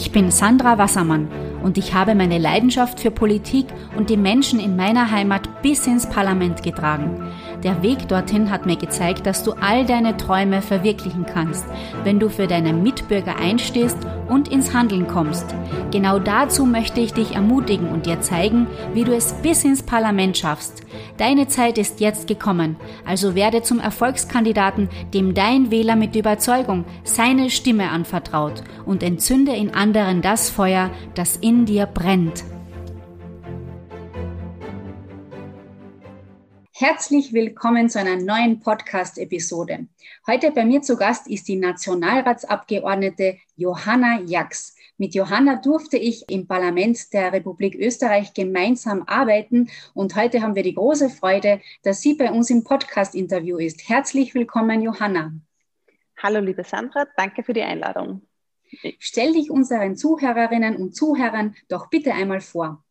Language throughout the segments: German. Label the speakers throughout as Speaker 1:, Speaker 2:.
Speaker 1: Ich bin Sandra Wassermann und ich habe meine Leidenschaft für Politik und die Menschen in meiner Heimat bis ins Parlament getragen. Der Weg dorthin hat mir gezeigt, dass du all deine Träume verwirklichen kannst, wenn du für deine Mitbürger einstehst und ins Handeln kommst. Genau dazu möchte ich dich ermutigen und dir zeigen, wie du es bis ins Parlament schaffst. Deine Zeit ist jetzt gekommen, also werde zum Erfolgskandidaten, dem dein Wähler mit Überzeugung seine Stimme anvertraut und entzünde in anderen das Feuer, das in dir brennt. Herzlich willkommen zu einer neuen Podcast-Episode. Heute bei mir zu Gast ist die Nationalratsabgeordnete Johanna Jax. Mit Johanna durfte ich im Parlament der Republik Österreich gemeinsam arbeiten und heute haben wir die große Freude, dass sie bei uns im Podcast-Interview ist. Herzlich willkommen, Johanna.
Speaker 2: Hallo, liebe Sandra, danke für die Einladung.
Speaker 1: Stell dich unseren Zuhörerinnen und Zuhörern doch bitte einmal vor.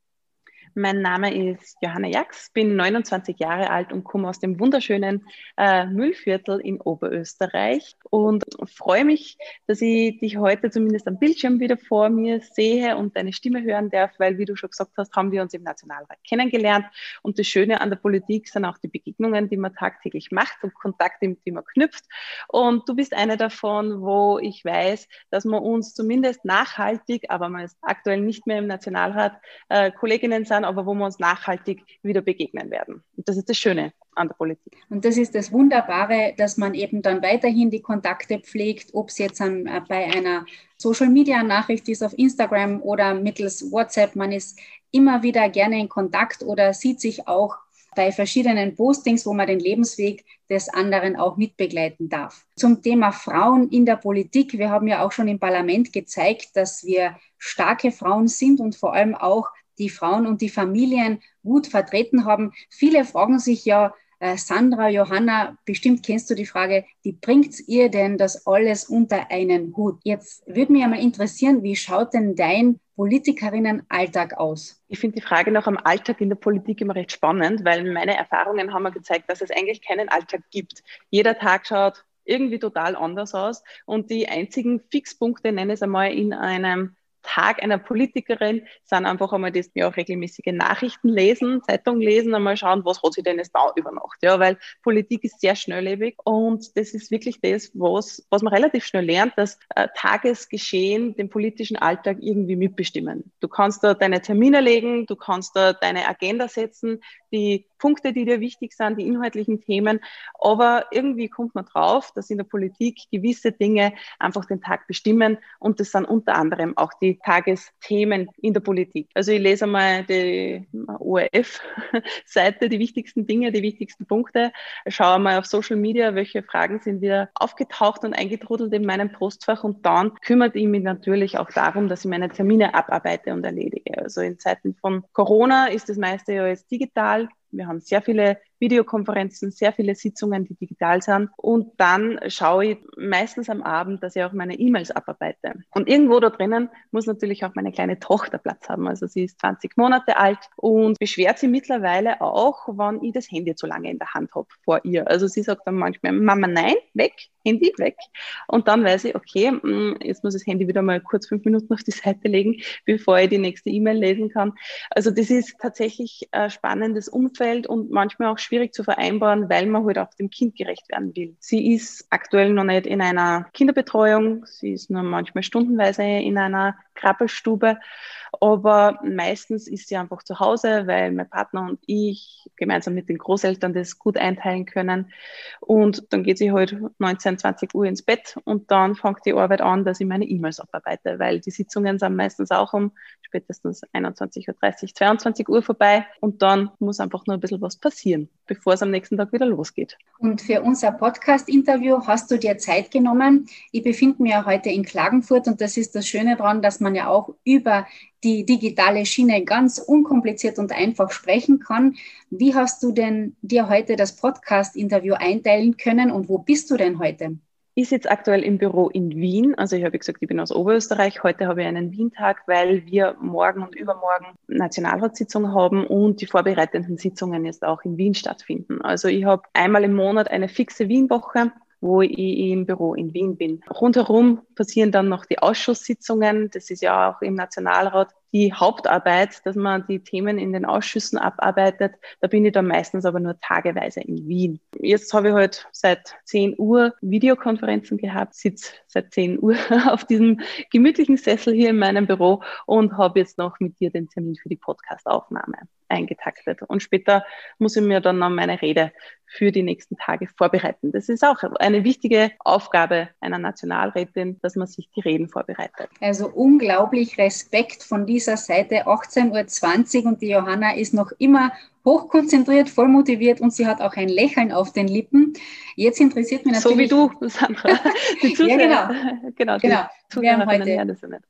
Speaker 2: Mein Name ist Johanna Jax, bin 29 Jahre alt und komme aus dem wunderschönen äh, Müllviertel in Oberösterreich und freue mich, dass ich dich heute zumindest am Bildschirm wieder vor mir sehe und deine Stimme hören darf, weil, wie du schon gesagt hast, haben wir uns im Nationalrat kennengelernt. Und das Schöne an der Politik sind auch die Begegnungen, die man tagtäglich macht und Kontakte, die man knüpft. Und du bist eine davon, wo ich weiß, dass man uns zumindest nachhaltig, aber man ist aktuell nicht mehr im Nationalrat, äh, Kolleginnen sind, aber wo wir uns nachhaltig wieder begegnen werden. Und das ist das Schöne an der Politik.
Speaker 1: Und das ist das Wunderbare, dass man eben dann weiterhin die Kontakte pflegt, ob es jetzt an, äh, bei einer Social-Media-Nachricht ist auf Instagram oder mittels WhatsApp. Man ist immer wieder gerne in Kontakt oder sieht sich auch bei verschiedenen Postings, wo man den Lebensweg des anderen auch mitbegleiten darf. Zum Thema Frauen in der Politik. Wir haben ja auch schon im Parlament gezeigt, dass wir starke Frauen sind und vor allem auch die Frauen und die Familien gut vertreten haben. Viele fragen sich ja, äh, Sandra, Johanna, bestimmt kennst du die Frage, wie bringt ihr denn das alles unter einen Hut? Jetzt würde mich einmal interessieren, wie schaut denn dein Politikerinnenalltag aus?
Speaker 2: Ich finde die Frage nach dem Alltag in der Politik immer recht spannend, weil meine Erfahrungen haben mir gezeigt, dass es eigentlich keinen Alltag gibt. Jeder Tag schaut irgendwie total anders aus und die einzigen Fixpunkte, nenne es einmal, in einem Tag einer Politikerin sind einfach einmal das ja regelmäßige Nachrichten lesen, Zeitung lesen, einmal schauen, was hat sie denn jetzt da über Nacht. Ja, weil Politik ist sehr schnelllebig und das ist wirklich das, was, was man relativ schnell lernt, dass äh, Tagesgeschehen den politischen Alltag irgendwie mitbestimmen. Du kannst da deine Termine legen, du kannst da deine Agenda setzen, die Punkte, die dir wichtig sind, die inhaltlichen Themen. Aber irgendwie kommt man drauf, dass in der Politik gewisse Dinge einfach den Tag bestimmen. Und das sind unter anderem auch die Tagesthemen in der Politik. Also ich lese mal die ORF-Seite, die wichtigsten Dinge, die wichtigsten Punkte. Schaue mal auf Social Media, welche Fragen sind wieder aufgetaucht und eingetrudelt in meinem Postfach. Und dann kümmert ich mich natürlich auch darum, dass ich meine Termine abarbeite und erledige. Also in Zeiten von Corona ist das meiste ja jetzt digital. Wir haben sehr viele Videokonferenzen, sehr viele Sitzungen, die digital sind. Und dann schaue ich meistens am Abend, dass ich auch meine E-Mails abarbeite. Und irgendwo da drinnen muss natürlich auch meine kleine Tochter Platz haben. Also sie ist 20 Monate alt und beschwert sie mittlerweile auch, wann ich das Handy zu lange in der Hand habe vor ihr. Also sie sagt dann manchmal, Mama, nein, weg, Handy weg. Und dann weiß ich, okay, mm, jetzt muss ich das Handy wieder mal kurz fünf Minuten auf die Seite legen, bevor ich die nächste E-Mail lesen kann. Also das ist tatsächlich ein spannendes Umfeld und manchmal auch schwierig zu vereinbaren, weil man halt auch dem Kind gerecht werden will. Sie ist aktuell noch nicht in einer Kinderbetreuung, sie ist nur manchmal stundenweise in einer Krabbelstube. Aber meistens ist sie einfach zu Hause, weil mein Partner und ich gemeinsam mit den Großeltern das gut einteilen können. Und dann geht sie halt 19, 20 Uhr ins Bett und dann fängt die Arbeit an, dass ich meine E-Mails abarbeite, weil die Sitzungen sind meistens auch um spätestens 21.30 Uhr, 22 Uhr vorbei und dann muss einfach nur ein bisschen was passieren, bevor es am nächsten Tag wieder losgeht.
Speaker 1: Und für unser Podcast-Interview hast du dir Zeit genommen. Ich befinde mich ja heute in Klagenfurt und das ist das Schöne daran, dass man ja auch über die digitale Schiene ganz unkompliziert und einfach sprechen kann. Wie hast du denn dir heute das Podcast-Interview einteilen können und wo bist du denn heute?
Speaker 2: Ich sitze aktuell im Büro in Wien. Also ich habe gesagt, ich bin aus Oberösterreich. Heute habe ich einen Wien-Tag, weil wir morgen und übermorgen Nationalratssitzung haben und die vorbereitenden Sitzungen jetzt auch in Wien stattfinden. Also ich habe einmal im Monat eine fixe Wien-Woche wo ich im Büro in Wien bin. Rundherum passieren dann noch die Ausschusssitzungen. Das ist ja auch im Nationalrat die Hauptarbeit, dass man die Themen in den Ausschüssen abarbeitet. Da bin ich dann meistens aber nur tageweise in Wien. Jetzt habe ich heute halt seit 10 Uhr Videokonferenzen gehabt, sitze seit 10 Uhr auf diesem gemütlichen Sessel hier in meinem Büro und habe jetzt noch mit dir den Termin für die Podcastaufnahme eingetaktet. Und später muss ich mir dann noch meine Rede für die nächsten Tage vorbereiten. Das ist auch eine wichtige Aufgabe einer Nationalrätin, dass man sich die Reden vorbereitet.
Speaker 1: Also unglaublich Respekt von dieser Seite 18.20 Uhr und die Johanna ist noch immer hochkonzentriert, voll motiviert und sie hat auch ein Lächeln auf den Lippen. Jetzt interessiert mich natürlich...
Speaker 2: So wie du, Sandra.
Speaker 1: Die Zuseher, ja, genau. genau, die genau. Haben heute, das nicht.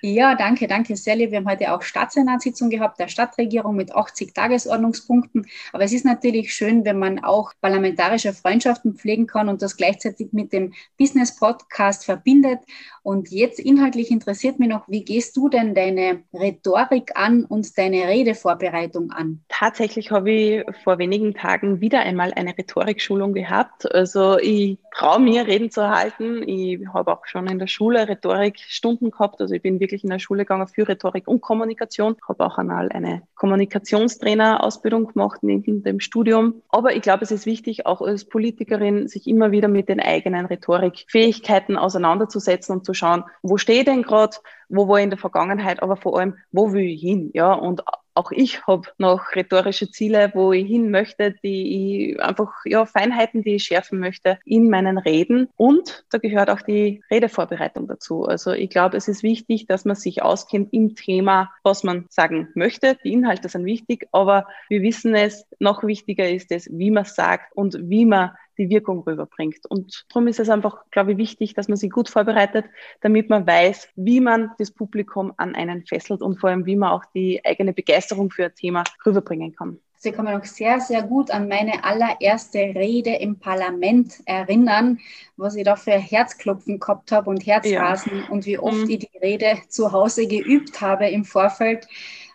Speaker 1: Ja, danke, danke, lieb. Wir haben heute auch Stadtsenatssitzung gehabt, der Stadtregierung mit 80 Tagesordnungspunkten. Aber es ist natürlich schön, wenn man auch parlamentarische Freundschaften pflegen kann und das gleichzeitig mit dem Business Podcast verbindet. Und jetzt inhaltlich interessiert mich noch, wie gehst du denn deine Rhetorik an und deine Redevorbereitung an?
Speaker 2: Tatsächlich habe ich vor wenigen Tagen wieder einmal eine Rhetorikschulung gehabt. Also ich traue mir, Reden zu halten. Ich habe auch schon in der Schule Rhetorikstunden gehabt. Also ich bin wirklich in der Schule gegangen für Rhetorik und Kommunikation. Habe auch einmal eine Kommunikationstrainer-Ausbildung gemacht neben dem Studium. Aber ich glaube, es ist wichtig, auch als Politikerin, sich immer wieder mit den eigenen Rhetorikfähigkeiten auseinanderzusetzen und zu schauen, wo stehe ich denn gerade, wo war ich in der Vergangenheit, aber vor allem, wo will ich hin? Ja, und auch ich habe noch rhetorische Ziele, wo ich hin möchte, die ich einfach, ja, Feinheiten, die ich schärfen möchte in meinen Reden. Und da gehört auch die Redevorbereitung dazu. Also ich glaube, es ist wichtig, dass man sich auskennt im Thema, was man sagen möchte. Die Inhalte sind wichtig, aber wir wissen es, noch wichtiger ist es, wie man sagt und wie man die Wirkung rüberbringt. Und darum ist es einfach, glaube ich, wichtig, dass man sich gut vorbereitet, damit man weiß, wie man das Publikum an einen fesselt und vor allem, wie man auch die eigene Begeisterung für ein Thema rüberbringen kann.
Speaker 1: Sie kann mich noch sehr, sehr gut an meine allererste Rede im Parlament erinnern, was ich da für Herzklopfen gehabt habe und Herzrasen ja. und wie oft mhm. ich die Rede zu Hause geübt habe im Vorfeld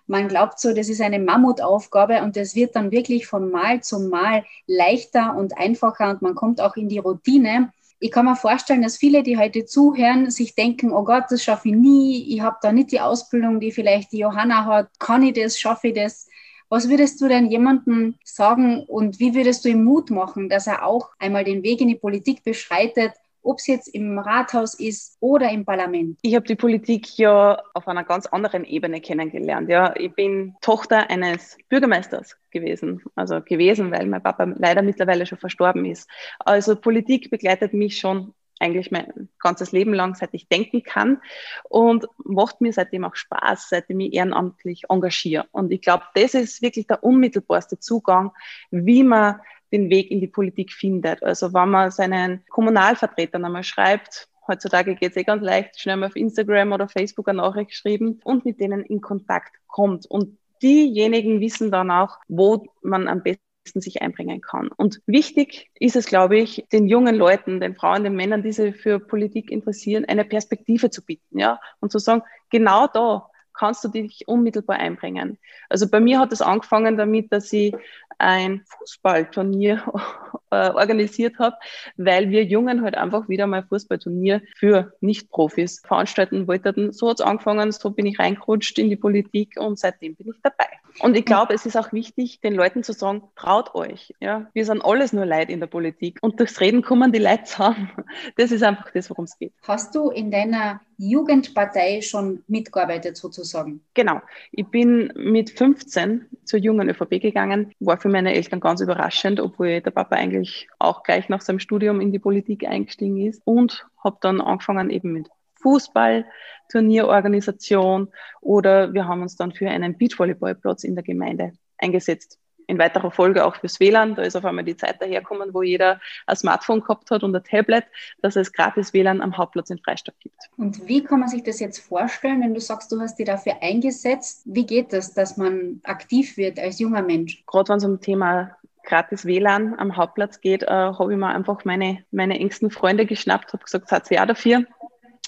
Speaker 1: man glaubt so, das ist eine Mammutaufgabe und das wird dann wirklich von Mal zu Mal leichter und einfacher und man kommt auch in die Routine. Ich kann mir vorstellen, dass viele, die heute zuhören, sich denken, oh Gott, das schaffe ich nie, ich habe da nicht die Ausbildung, die vielleicht die Johanna hat, kann ich das, schaffe ich das? Was würdest du denn jemandem sagen und wie würdest du ihm Mut machen, dass er auch einmal den Weg in die Politik beschreitet, ob es jetzt im Rathaus ist oder im Parlament?
Speaker 2: Ich habe die Politik ja auf einer ganz anderen Ebene kennengelernt. Ja, ich bin Tochter eines Bürgermeisters gewesen, also gewesen, weil mein Papa leider mittlerweile schon verstorben ist. Also Politik begleitet mich schon eigentlich mein ganzes Leben lang, seit ich denken kann und macht mir seitdem auch Spaß, seitdem ich ehrenamtlich engagiere. Und ich glaube, das ist wirklich der unmittelbarste Zugang, wie man den Weg in die Politik findet. Also wenn man seinen Kommunalvertretern einmal schreibt, heutzutage geht es eh ganz leicht, schnell mal auf Instagram oder Facebook eine Nachricht geschrieben und mit denen in Kontakt kommt. Und diejenigen wissen dann auch, wo man am besten sich einbringen kann. Und wichtig ist es, glaube ich, den jungen Leuten, den Frauen, den Männern, die sich für Politik interessieren, eine Perspektive zu bieten, ja, und zu sagen, genau da kannst du dich unmittelbar einbringen. Also bei mir hat es angefangen damit, dass ich ein Fußballturnier äh, organisiert habe, weil wir Jungen halt einfach wieder mal Fußballturnier für Nicht-Profis veranstalten wollten. So hat es angefangen, so bin ich reingerutscht in die Politik und seitdem bin ich dabei. Und ich glaube, es ist auch wichtig, den Leuten zu sagen, traut euch. Ja? Wir sind alles nur Leute in der Politik und durchs Reden kommen die Leute zusammen. Das ist einfach das, worum es geht.
Speaker 1: Hast du in deiner Jugendpartei schon mitgearbeitet sozusagen?
Speaker 2: Genau. Ich bin mit 15 zur jungen ÖVP gegangen, war für meine Eltern ganz überraschend, obwohl der Papa eigentlich auch gleich nach seinem Studium in die Politik eingestiegen ist und habe dann angefangen eben mit Fußball, Turnierorganisation oder wir haben uns dann für einen Beachvolleyballplatz in der Gemeinde eingesetzt in weiterer Folge auch fürs WLAN. Da ist auf einmal die Zeit daherkommen, wo jeder ein Smartphone gehabt hat und ein Tablet, dass es gratis WLAN am Hauptplatz in Freistadt gibt.
Speaker 1: Und wie kann man sich das jetzt vorstellen, wenn du sagst, du hast dich dafür eingesetzt? Wie geht das, dass man aktiv wird als junger Mensch?
Speaker 2: Gerade wenn es um Thema gratis WLAN am Hauptplatz geht, äh, habe ich mir einfach meine, meine engsten Freunde geschnappt, habe gesagt, seid ihr auch dafür?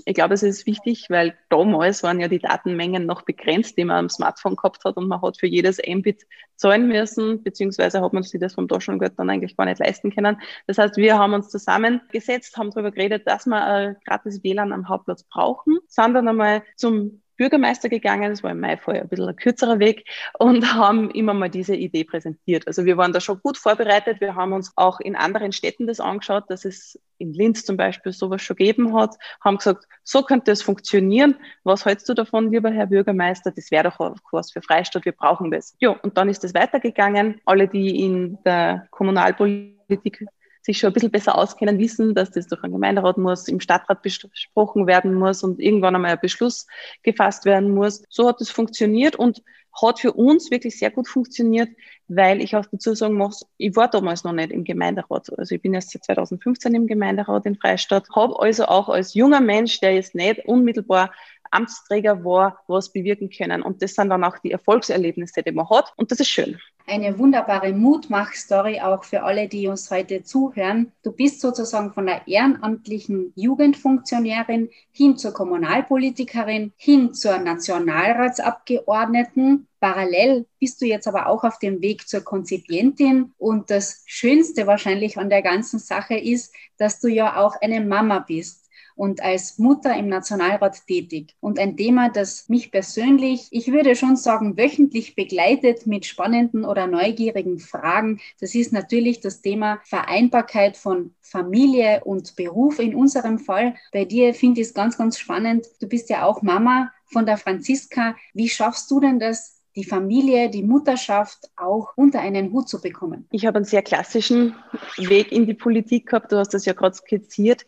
Speaker 2: Ich glaube, es ist wichtig, weil damals waren ja die Datenmengen noch begrenzt, die man am Smartphone gehabt hat und man hat für jedes Mbit zahlen müssen, beziehungsweise hat man sich das vom Taschengeld dann eigentlich gar nicht leisten können. Das heißt, wir haben uns zusammengesetzt, haben darüber geredet, dass wir ein gratis WLAN am Hauptplatz brauchen, sind dann einmal zum Bürgermeister gegangen, das war in meinem Fall ein bisschen ein kürzerer Weg und haben immer mal diese Idee präsentiert. Also wir waren da schon gut vorbereitet. Wir haben uns auch in anderen Städten das angeschaut, dass es in Linz zum Beispiel sowas schon gegeben hat, haben gesagt, so könnte es funktionieren. Was hältst du davon, lieber Herr Bürgermeister? Das wäre doch was für Freistaat, wir brauchen das. Ja, und dann ist das weitergegangen. Alle, die in der Kommunalpolitik sich schon ein bisschen besser auskennen, wissen, dass das durch einen Gemeinderat muss, im Stadtrat besprochen werden muss und irgendwann einmal ein Beschluss gefasst werden muss. So hat es funktioniert und hat für uns wirklich sehr gut funktioniert, weil ich auch dazu sagen muss, ich war damals noch nicht im Gemeinderat. Also ich bin erst seit 2015 im Gemeinderat in Freistadt, habe also auch als junger Mensch, der jetzt nicht unmittelbar Amtsträger war, was bewirken können. Und das sind dann auch die Erfolgserlebnisse, die man hat. Und das ist schön.
Speaker 1: Eine wunderbare Mutmach-Story auch für alle, die uns heute zuhören. Du bist sozusagen von der ehrenamtlichen Jugendfunktionärin hin zur Kommunalpolitikerin, hin zur Nationalratsabgeordneten. Parallel bist du jetzt aber auch auf dem Weg zur Konzipientin. Und das Schönste wahrscheinlich an der ganzen Sache ist, dass du ja auch eine Mama bist und als Mutter im Nationalrat tätig. Und ein Thema, das mich persönlich, ich würde schon sagen, wöchentlich begleitet mit spannenden oder neugierigen Fragen. Das ist natürlich das Thema Vereinbarkeit von Familie und Beruf in unserem Fall. Bei dir finde ich es ganz, ganz spannend. Du bist ja auch Mama von der Franziska. Wie schaffst du denn das, die Familie, die Mutterschaft auch unter einen Hut zu bekommen?
Speaker 2: Ich habe einen sehr klassischen Weg in die Politik gehabt. Du hast das ja gerade skizziert.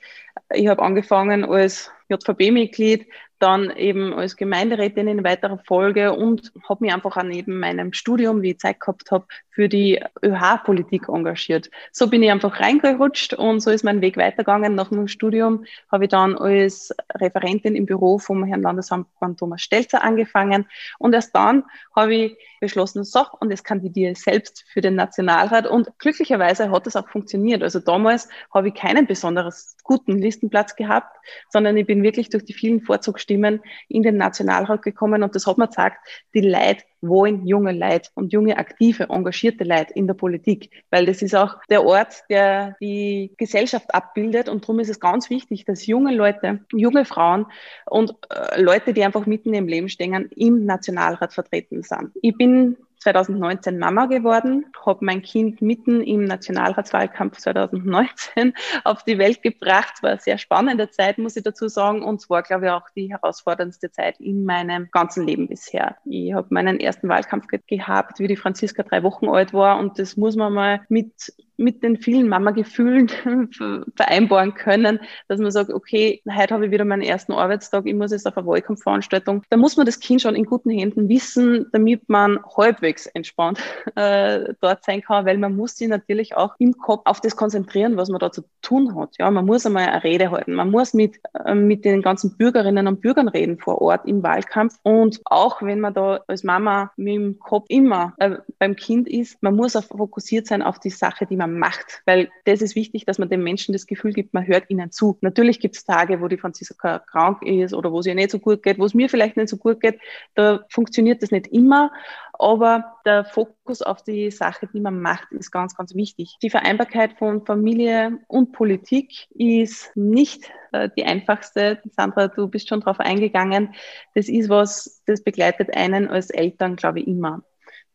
Speaker 2: Ich habe angefangen als JVB-Mitglied, dann eben als Gemeinderätin in weiterer Folge und habe mich einfach auch neben meinem Studium, wie ich Zeit gehabt habe, für die ÖH-Politik engagiert. So bin ich einfach reingerutscht und so ist mein Weg weitergegangen. Nach dem Studium habe ich dann als Referentin im Büro vom Herrn Landesamtmann Thomas Stelzer angefangen und erst dann habe ich beschlossen, so, und jetzt kandidiere ich selbst für den Nationalrat und glücklicherweise hat es auch funktioniert. Also damals habe ich keinen besonders guten Listenplatz gehabt, sondern ich bin wirklich durch die vielen Vorzugsstimmen in den Nationalrat gekommen. Und das hat mir gesagt, die Leute wollen junge Leute und junge, aktive, engagierte Leute in der Politik, weil das ist auch der Ort, der die Gesellschaft abbildet. Und darum ist es ganz wichtig, dass junge Leute, junge Frauen und äh, Leute, die einfach mitten im Leben stehen, im Nationalrat vertreten sind. Ich bin 2019 Mama geworden, habe mein Kind mitten im Nationalratswahlkampf 2019 auf die Welt gebracht. Es war eine sehr spannende Zeit, muss ich dazu sagen. Und es war, glaube ich, auch die herausforderndste Zeit in meinem ganzen Leben bisher. Ich habe meinen ersten Wahlkampf gehabt, wie die Franziska drei Wochen alt war. Und das muss man mal mit mit den vielen Mama-Gefühlen vereinbaren können, dass man sagt, okay, heute habe ich wieder meinen ersten Arbeitstag, ich muss jetzt auf eine Wahlkampfveranstaltung. Da muss man das Kind schon in guten Händen wissen, damit man halbwegs entspannt äh, dort sein kann, weil man muss sich natürlich auch im Kopf auf das konzentrieren, was man da zu tun hat. Ja, man muss einmal eine Rede halten, man muss mit, äh, mit den ganzen Bürgerinnen und Bürgern reden vor Ort im Wahlkampf und auch wenn man da als Mama mit dem Kopf immer äh, beim Kind ist, man muss auch fokussiert sein auf die Sache, die man man macht. Weil das ist wichtig, dass man den Menschen das Gefühl gibt, man hört ihnen zu. Natürlich gibt es Tage, wo die Franziska krank ist oder wo es ihr nicht so gut geht, wo es mir vielleicht nicht so gut geht. Da funktioniert das nicht immer. Aber der Fokus auf die Sache, die man macht, ist ganz, ganz wichtig. Die Vereinbarkeit von Familie und Politik ist nicht äh, die einfachste. Sandra, du bist schon darauf eingegangen. Das ist was, das begleitet einen als Eltern, glaube ich, immer.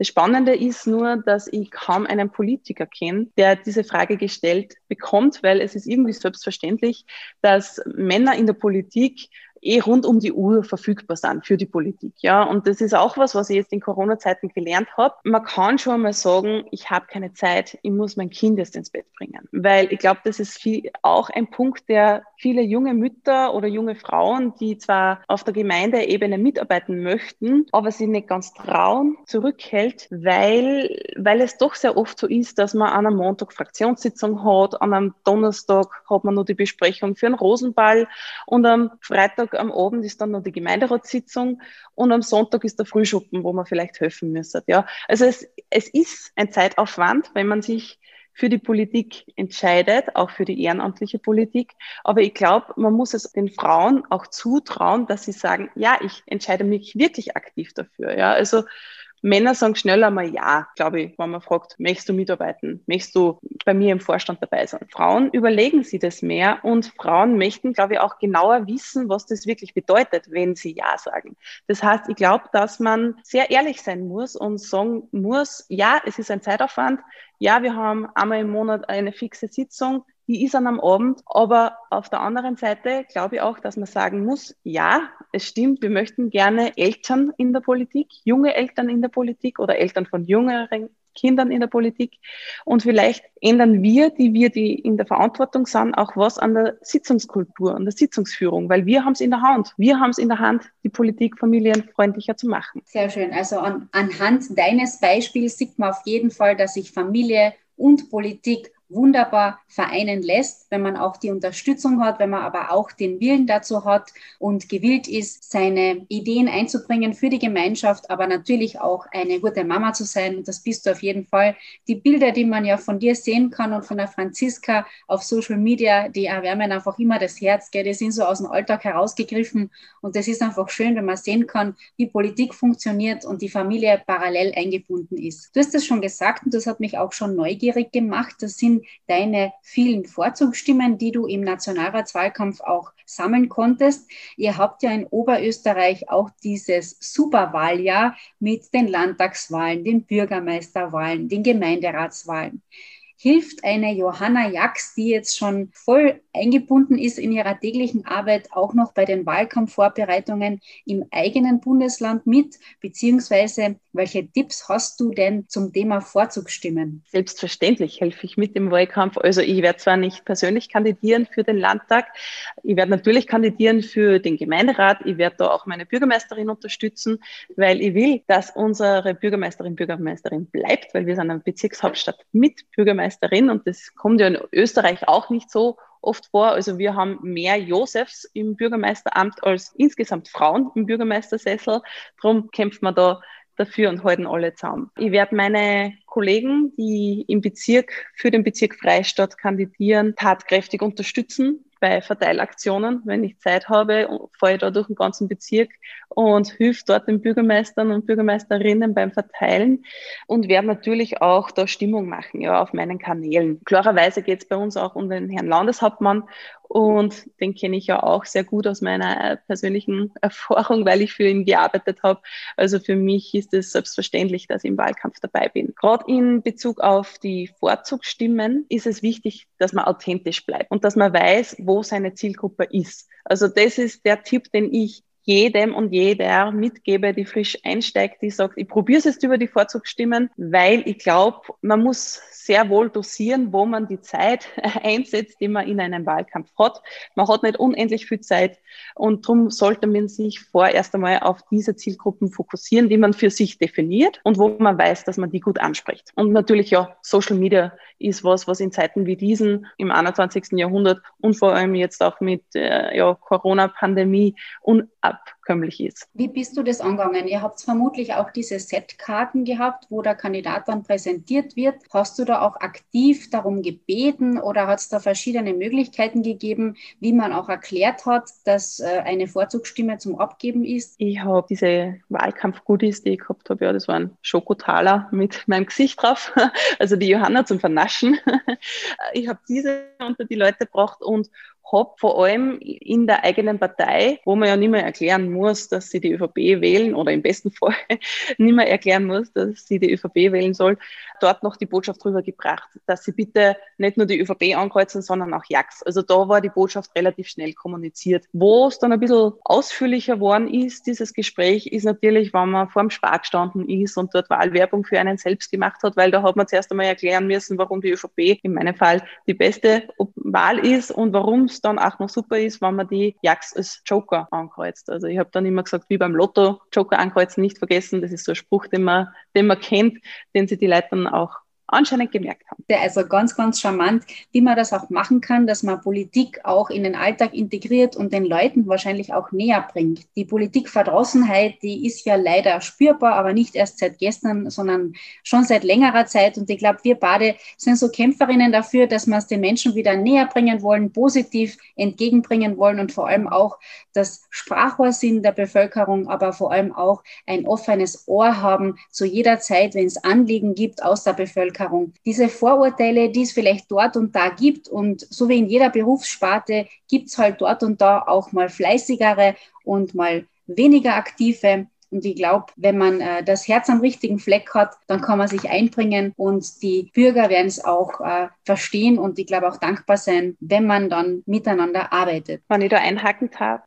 Speaker 2: Das Spannende ist nur, dass ich kaum einen Politiker kenne, der diese Frage gestellt bekommt, weil es ist irgendwie selbstverständlich, dass Männer in der Politik eh rund um die Uhr verfügbar sind für die Politik. Ja, und das ist auch was, was ich jetzt in Corona-Zeiten gelernt habe. Man kann schon mal sagen, ich habe keine Zeit, ich muss mein Kind erst ins Bett bringen. Weil ich glaube, das ist viel, auch ein Punkt, der viele junge Mütter oder junge Frauen, die zwar auf der Gemeindeebene mitarbeiten möchten, aber sie nicht ganz trauen, zurückhält, weil, weil es doch sehr oft so ist, dass man an einem Montag Fraktionssitzung hat, an einem Donnerstag hat man nur die Besprechung für einen Rosenball und am Freitag am Abend ist dann noch die Gemeinderatssitzung und am Sonntag ist der Frühschuppen, wo man vielleicht helfen müsste. Ja, also es, es ist ein Zeitaufwand, wenn man sich für die Politik entscheidet, auch für die ehrenamtliche Politik. Aber ich glaube, man muss es den Frauen auch zutrauen, dass sie sagen, ja, ich entscheide mich wirklich aktiv dafür. Ja, also Männer sagen schneller mal ja, glaube ich, wenn man fragt, möchtest du mitarbeiten? Möchtest du bei mir im Vorstand dabei sein? Frauen überlegen sie das mehr und Frauen möchten, glaube ich, auch genauer wissen, was das wirklich bedeutet, wenn sie ja sagen. Das heißt, ich glaube, dass man sehr ehrlich sein muss und sagen muss, ja, es ist ein Zeitaufwand. Ja, wir haben einmal im Monat eine fixe Sitzung die ist dann am Abend. Aber auf der anderen Seite glaube ich auch, dass man sagen muss, ja, es stimmt, wir möchten gerne Eltern in der Politik, junge Eltern in der Politik oder Eltern von jüngeren Kindern in der Politik. Und vielleicht ändern wir, die wir, die in der Verantwortung sind, auch was an der Sitzungskultur, an der Sitzungsführung, weil wir haben es in der Hand. Wir haben es in der Hand, die Politik familienfreundlicher zu machen.
Speaker 1: Sehr schön. Also an, anhand deines Beispiels sieht man auf jeden Fall, dass sich Familie und Politik wunderbar vereinen lässt, wenn man auch die Unterstützung hat, wenn man aber auch den Willen dazu hat und gewillt ist, seine Ideen einzubringen für die Gemeinschaft, aber natürlich auch eine gute Mama zu sein. Und das bist du auf jeden Fall. Die Bilder, die man ja von dir sehen kann und von der Franziska auf Social Media, die erwärmen einfach immer das Herz. Gell? Die sind so aus dem Alltag herausgegriffen. Und das ist einfach schön, wenn man sehen kann, wie Politik funktioniert und die Familie parallel eingebunden ist. Du hast es schon gesagt und das hat mich auch schon neugierig gemacht. Das sind deine vielen Vorzugsstimmen, die du im Nationalratswahlkampf auch sammeln konntest. Ihr habt ja in Oberösterreich auch dieses Superwahljahr mit den Landtagswahlen, den Bürgermeisterwahlen, den Gemeinderatswahlen hilft eine Johanna Jax, die jetzt schon voll eingebunden ist in ihrer täglichen Arbeit, auch noch bei den Wahlkampfvorbereitungen im eigenen Bundesland mit? Beziehungsweise welche Tipps hast du denn zum Thema Vorzugsstimmen?
Speaker 2: Selbstverständlich helfe ich mit im Wahlkampf. Also ich werde zwar nicht persönlich kandidieren für den Landtag, ich werde natürlich kandidieren für den Gemeinderat, ich werde da auch meine Bürgermeisterin unterstützen, weil ich will, dass unsere Bürgermeisterin Bürgermeisterin bleibt, weil wir sind eine Bezirkshauptstadt mit Bürgermeisterin Bürgermeisterin und das kommt ja in Österreich auch nicht so oft vor. Also wir haben mehr Josefs im Bürgermeisteramt als insgesamt Frauen im Bürgermeistersessel. Darum kämpft man da dafür und halten alle zusammen. Ich werde meine Kollegen, die im Bezirk für den Bezirk Freistadt kandidieren, tatkräftig unterstützen bei Verteilaktionen. Wenn ich Zeit habe, fahre ich da durch den ganzen Bezirk und hilft dort den Bürgermeistern und Bürgermeisterinnen beim Verteilen und werde natürlich auch da Stimmung machen, ja, auf meinen Kanälen. Klarerweise geht es bei uns auch um den Herrn Landeshauptmann und den kenne ich ja auch sehr gut aus meiner persönlichen Erfahrung, weil ich für ihn gearbeitet habe. Also für mich ist es selbstverständlich, dass ich im Wahlkampf dabei bin. Gerade in Bezug auf die Vorzugsstimmen ist es wichtig, dass man authentisch bleibt und dass man weiß, wo seine Zielgruppe ist. Also das ist der Tipp, den ich jedem und jeder mitgebe, die frisch einsteigt, die sagt, ich probiere es jetzt über die Vorzugsstimmen, weil ich glaube, man muss sehr wohl dosieren, wo man die Zeit einsetzt, die man in einem Wahlkampf hat. Man hat nicht unendlich viel Zeit und darum sollte man sich vorerst einmal auf diese Zielgruppen fokussieren, die man für sich definiert und wo man weiß, dass man die gut anspricht. Und natürlich ja, Social Media ist was, was in Zeiten wie diesen im 21. Jahrhundert und vor allem jetzt auch mit äh, ja, Corona-Pandemie unabkömmlich ist.
Speaker 1: Wie bist du das angegangen? Ihr habt vermutlich auch diese Setkarten gehabt, wo der Kandidat dann präsentiert wird. Hast du da auch aktiv darum gebeten oder hat es da verschiedene Möglichkeiten gegeben, wie man auch erklärt hat, dass äh, eine Vorzugsstimme zum Abgeben ist?
Speaker 2: Ich habe diese Wahlkampf-Goodies, die ich gehabt habe, ja, das waren Schokotaler mit meinem Gesicht drauf, also die Johanna zum Vernaschen. ich habe diese unter die Leute gebracht und habe, vor allem in der eigenen Partei, wo man ja nicht mehr erklären muss, dass sie die ÖVP wählen oder im besten Fall nicht mehr erklären muss, dass sie die ÖVP wählen soll, dort noch die Botschaft drüber gebracht, dass sie bitte nicht nur die ÖVP ankreuzen, sondern auch JAX. Also da war die Botschaft relativ schnell kommuniziert. Wo es dann ein bisschen ausführlicher worden ist, dieses Gespräch, ist natürlich, wenn man vor dem Spar gestanden ist und dort Wahlwerbung für einen selbst gemacht hat, weil da hat man zuerst einmal erklären müssen, warum die ÖVP in meinem Fall die beste Wahl ist und warum es dann auch noch super ist, wenn man die Jacks als Joker ankreuzt. Also ich habe dann immer gesagt, wie beim Lotto, Joker ankreuzen nicht vergessen. Das ist so ein Spruch, den man, den man kennt, den sich die Leute dann auch anscheinend gemerkt haben.
Speaker 1: Also ganz, ganz charmant, wie man das auch machen kann, dass man Politik auch in den Alltag integriert und den Leuten wahrscheinlich auch näher bringt. Die Politikverdrossenheit, die ist ja leider spürbar, aber nicht erst seit gestern, sondern schon seit längerer Zeit. Und ich glaube, wir beide sind so Kämpferinnen dafür, dass wir es den Menschen wieder näher bringen wollen, positiv entgegenbringen wollen und vor allem auch das Sprachrohr sind der Bevölkerung, aber vor allem auch ein offenes Ohr haben zu jeder Zeit, wenn es Anliegen gibt aus der Bevölkerung. Diese Vorurteile, die es vielleicht dort und da gibt und so wie in jeder Berufssparte gibt es halt dort und da auch mal fleißigere und mal weniger aktive. Und ich glaube, wenn man äh, das Herz am richtigen Fleck hat, dann kann man sich einbringen und die Bürger werden es auch äh, verstehen und ich glaube auch dankbar sein, wenn man dann miteinander arbeitet.
Speaker 2: Wenn ich da einhaken darf,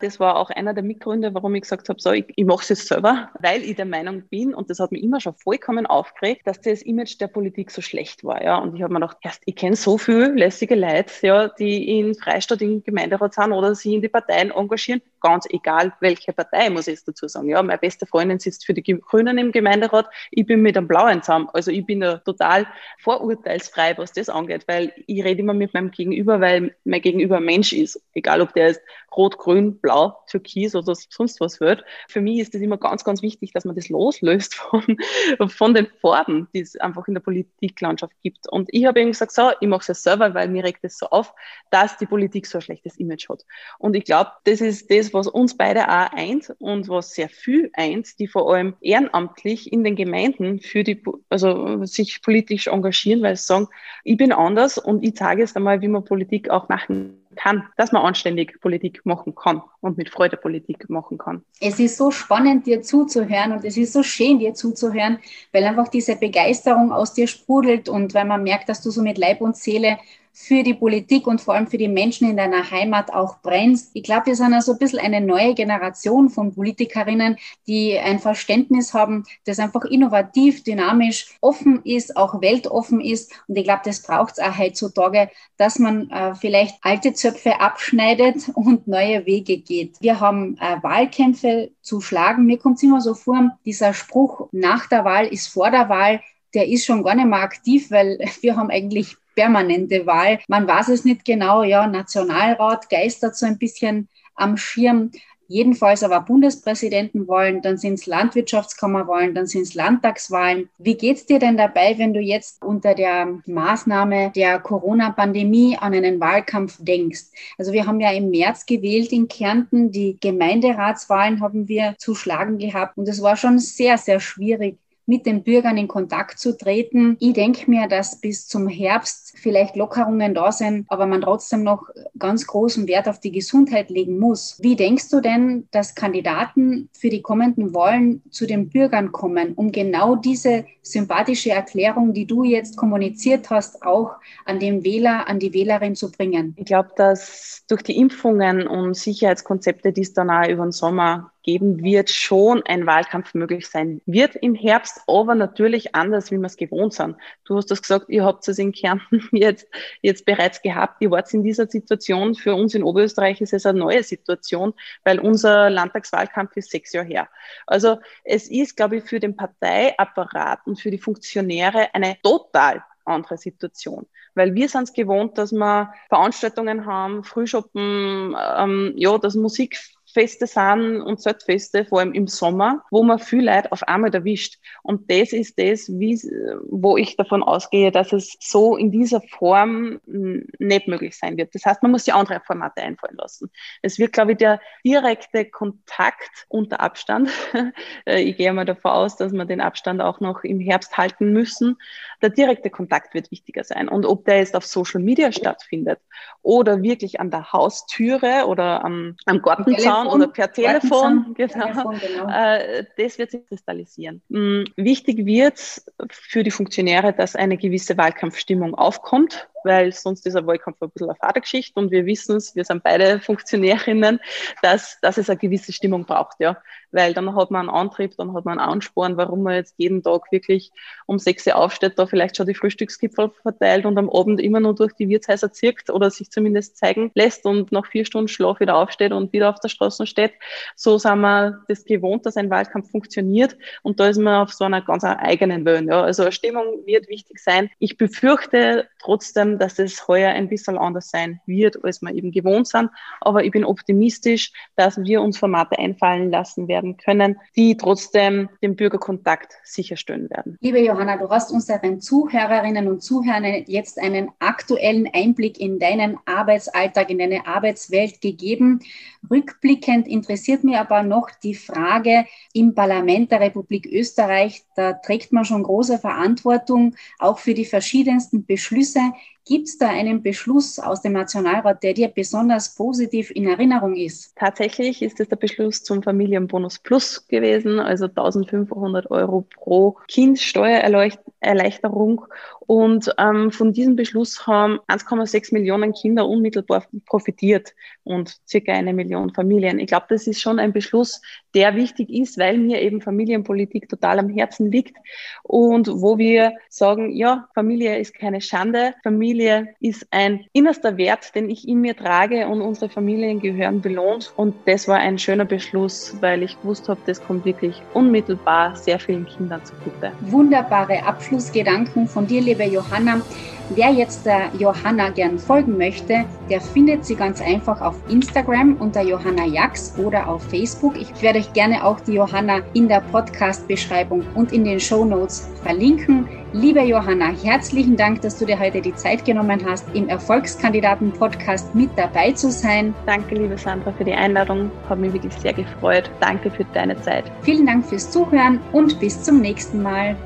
Speaker 2: das war auch einer der Mitgründe, warum ich gesagt habe, so, ich, ich mache es jetzt selber, weil ich der Meinung bin, und das hat mich immer schon vollkommen aufgeregt, dass das Image der Politik so schlecht war. Ja. Und ich habe mir gedacht, erst, ich kenne so viele lässige Leute, ja, die in Freistaat im Gemeinderat sind oder sich in die Parteien engagieren, ganz egal welche Partei, muss ich jetzt dazu sagen. Ja, meine beste Freundin sitzt für die Grünen im Gemeinderat, ich bin mit einem Blauen zusammen. Also ich bin ja total vorurteilsfrei, was das angeht, weil ich rede immer mit meinem Gegenüber, weil mein Gegenüber ein Mensch ist. Egal, ob der ist rot, grün, blau, türkis oder sonst was wird. Für mich ist es immer ganz, ganz wichtig, dass man das loslöst von, von den Farben, die es einfach in der Politiklandschaft gibt. Und ich habe eben gesagt, so, ich mache es ja selber, weil mir regt es so auf, dass die Politik so ein schlechtes Image hat. Und ich glaube, das ist das, was uns beide auch eint und was sehr viel eint, die vor allem ehrenamtlich in den Gemeinden für die, also sich politisch engagieren, weil sie sagen, ich bin anders und ich zeige jetzt einmal, wie man Politik auch machen kann, dass man anständig Politik machen kann und mit Freude Politik machen kann.
Speaker 1: Es ist so spannend, dir zuzuhören und es ist so schön, dir zuzuhören, weil einfach diese Begeisterung aus dir sprudelt und weil man merkt, dass du so mit Leib und Seele für die Politik und vor allem für die Menschen in deiner Heimat auch brennst. Ich glaube, wir sind also ein bisschen eine neue Generation von Politikerinnen, die ein Verständnis haben, das einfach innovativ, dynamisch, offen ist, auch weltoffen ist. Und ich glaube, das braucht es auch heutzutage, dass man äh, vielleicht alte Zöpfe abschneidet und neue Wege geht. Wir haben äh, Wahlkämpfe zu schlagen. Mir kommt es immer so vor, dieser Spruch, nach der Wahl ist vor der Wahl, der ist schon gar nicht mehr aktiv, weil wir haben eigentlich permanente Wahl. Man weiß es nicht genau, ja, Nationalrat geistert so ein bisschen am Schirm. Jedenfalls aber Bundespräsidenten wollen, dann sind es Landwirtschaftskammerwahlen, dann sind es Landtagswahlen. Wie geht's dir denn dabei, wenn du jetzt unter der Maßnahme der Corona-Pandemie an einen Wahlkampf denkst? Also wir haben ja im März gewählt in Kärnten, die Gemeinderatswahlen haben wir zu schlagen gehabt und es war schon sehr, sehr schwierig, mit den Bürgern in Kontakt zu treten. Ich denke mir, dass bis zum Herbst vielleicht Lockerungen da sind, aber man trotzdem noch ganz großen Wert auf die Gesundheit legen muss. Wie denkst du denn, dass Kandidaten für die kommenden Wahlen zu den Bürgern kommen, um genau diese sympathische Erklärung, die du jetzt kommuniziert hast, auch an den Wähler, an die Wählerin zu bringen?
Speaker 2: Ich glaube, dass durch die Impfungen und Sicherheitskonzepte, die es dann auch über den Sommer geben wird, schon ein Wahlkampf möglich sein wird im Herbst, aber natürlich anders, wie wir es gewohnt sind. Du hast das gesagt, ihr habt es in Kärnten jetzt, jetzt bereits gehabt. Ihr wart in dieser Situation. Für uns in Oberösterreich ist es eine neue Situation, weil unser Landtagswahlkampf ist sechs Jahre her. Also es ist, glaube ich, für den Parteiapparat und für die Funktionäre eine total andere Situation. Weil wir sind es gewohnt, dass wir Veranstaltungen haben, Frühschoppen, ähm, ja, dass Musik Feste sind und Zeltfeste, vor allem im Sommer, wo man viel Leute auf einmal erwischt. Und das ist das, wie, wo ich davon ausgehe, dass es so in dieser Form nicht möglich sein wird. Das heißt, man muss sich andere Formate einfallen lassen. Es wird, glaube ich, der direkte Kontakt unter Abstand. Äh, ich gehe mal davon aus, dass wir den Abstand auch noch im Herbst halten müssen. Der direkte Kontakt wird wichtiger sein. Und ob der jetzt auf Social Media stattfindet oder wirklich an der Haustüre oder am, am Gartenzaun, oder per Telefon, genau, Telefon, genau. Äh, das wird sich kristallisieren. Mm, wichtig wird für die Funktionäre, dass eine gewisse Wahlkampfstimmung aufkommt weil sonst ist ein Wahlkampf ein bisschen eine Vatergeschichte und wir wissen es, wir sind beide Funktionärinnen, dass, dass es eine gewisse Stimmung braucht, ja. Weil dann hat man einen Antrieb, dann hat man einen Ansporn, warum man jetzt jeden Tag wirklich um sechs Uhr aufsteht, da vielleicht schon die Frühstücksgipfel verteilt und am Abend immer nur durch die Wirtshäuser zirkt oder sich zumindest zeigen lässt und nach vier Stunden Schlaf wieder aufsteht und wieder auf der Straße steht. So sind wir das gewohnt, dass ein Wahlkampf funktioniert und da ist man auf so einer ganz eigenen Welle. Ja. Also Stimmung wird wichtig sein. Ich befürchte trotzdem, dass es heuer ein bisschen anders sein wird, als wir eben gewohnt sind, aber ich bin optimistisch, dass wir uns Formate einfallen lassen werden können, die trotzdem den Bürgerkontakt sicherstellen werden.
Speaker 1: Liebe Johanna, du hast unseren Zuhörerinnen und Zuhörern jetzt einen aktuellen Einblick in deinen Arbeitsalltag, in deine Arbeitswelt gegeben. Rückblickend interessiert mich aber noch die Frage im Parlament der Republik Österreich, da trägt man schon große Verantwortung, auch für die verschiedensten Beschlüsse. Gibt es da einen Beschluss aus dem Nationalrat, der dir besonders positiv in Erinnerung ist?
Speaker 2: Tatsächlich ist es der Beschluss zum Familienbonus Plus gewesen, also 1500 Euro pro Kind Steuererleichterung. Und ähm, von diesem Beschluss haben 1,6 Millionen Kinder unmittelbar profitiert und circa eine Million Familien. Ich glaube, das ist schon ein Beschluss, der wichtig ist, weil mir eben Familienpolitik total am Herzen liegt und wo wir sagen, ja, Familie ist keine Schande, Familie ist ein innerster Wert, den ich in mir trage und unsere Familien gehören belohnt. Und das war ein schöner Beschluss, weil ich gewusst habe, das kommt wirklich unmittelbar sehr vielen Kindern zugute.
Speaker 1: Wunderbare Abschlussgedanken von dir, liebe Johanna. Wer jetzt der Johanna gern folgen möchte, der findet sie ganz einfach auf Instagram unter Johanna Jax oder auf Facebook. Ich werde euch gerne auch die Johanna in der Podcast-Beschreibung und in den Show Notes verlinken. Liebe Johanna, herzlichen Dank, dass du dir heute die Zeit genommen hast, im Erfolgskandidaten-Podcast mit dabei zu sein.
Speaker 2: Danke, liebe Sandra, für die Einladung. Hat mich wirklich sehr gefreut. Danke für deine Zeit.
Speaker 1: Vielen Dank fürs Zuhören und bis zum nächsten Mal.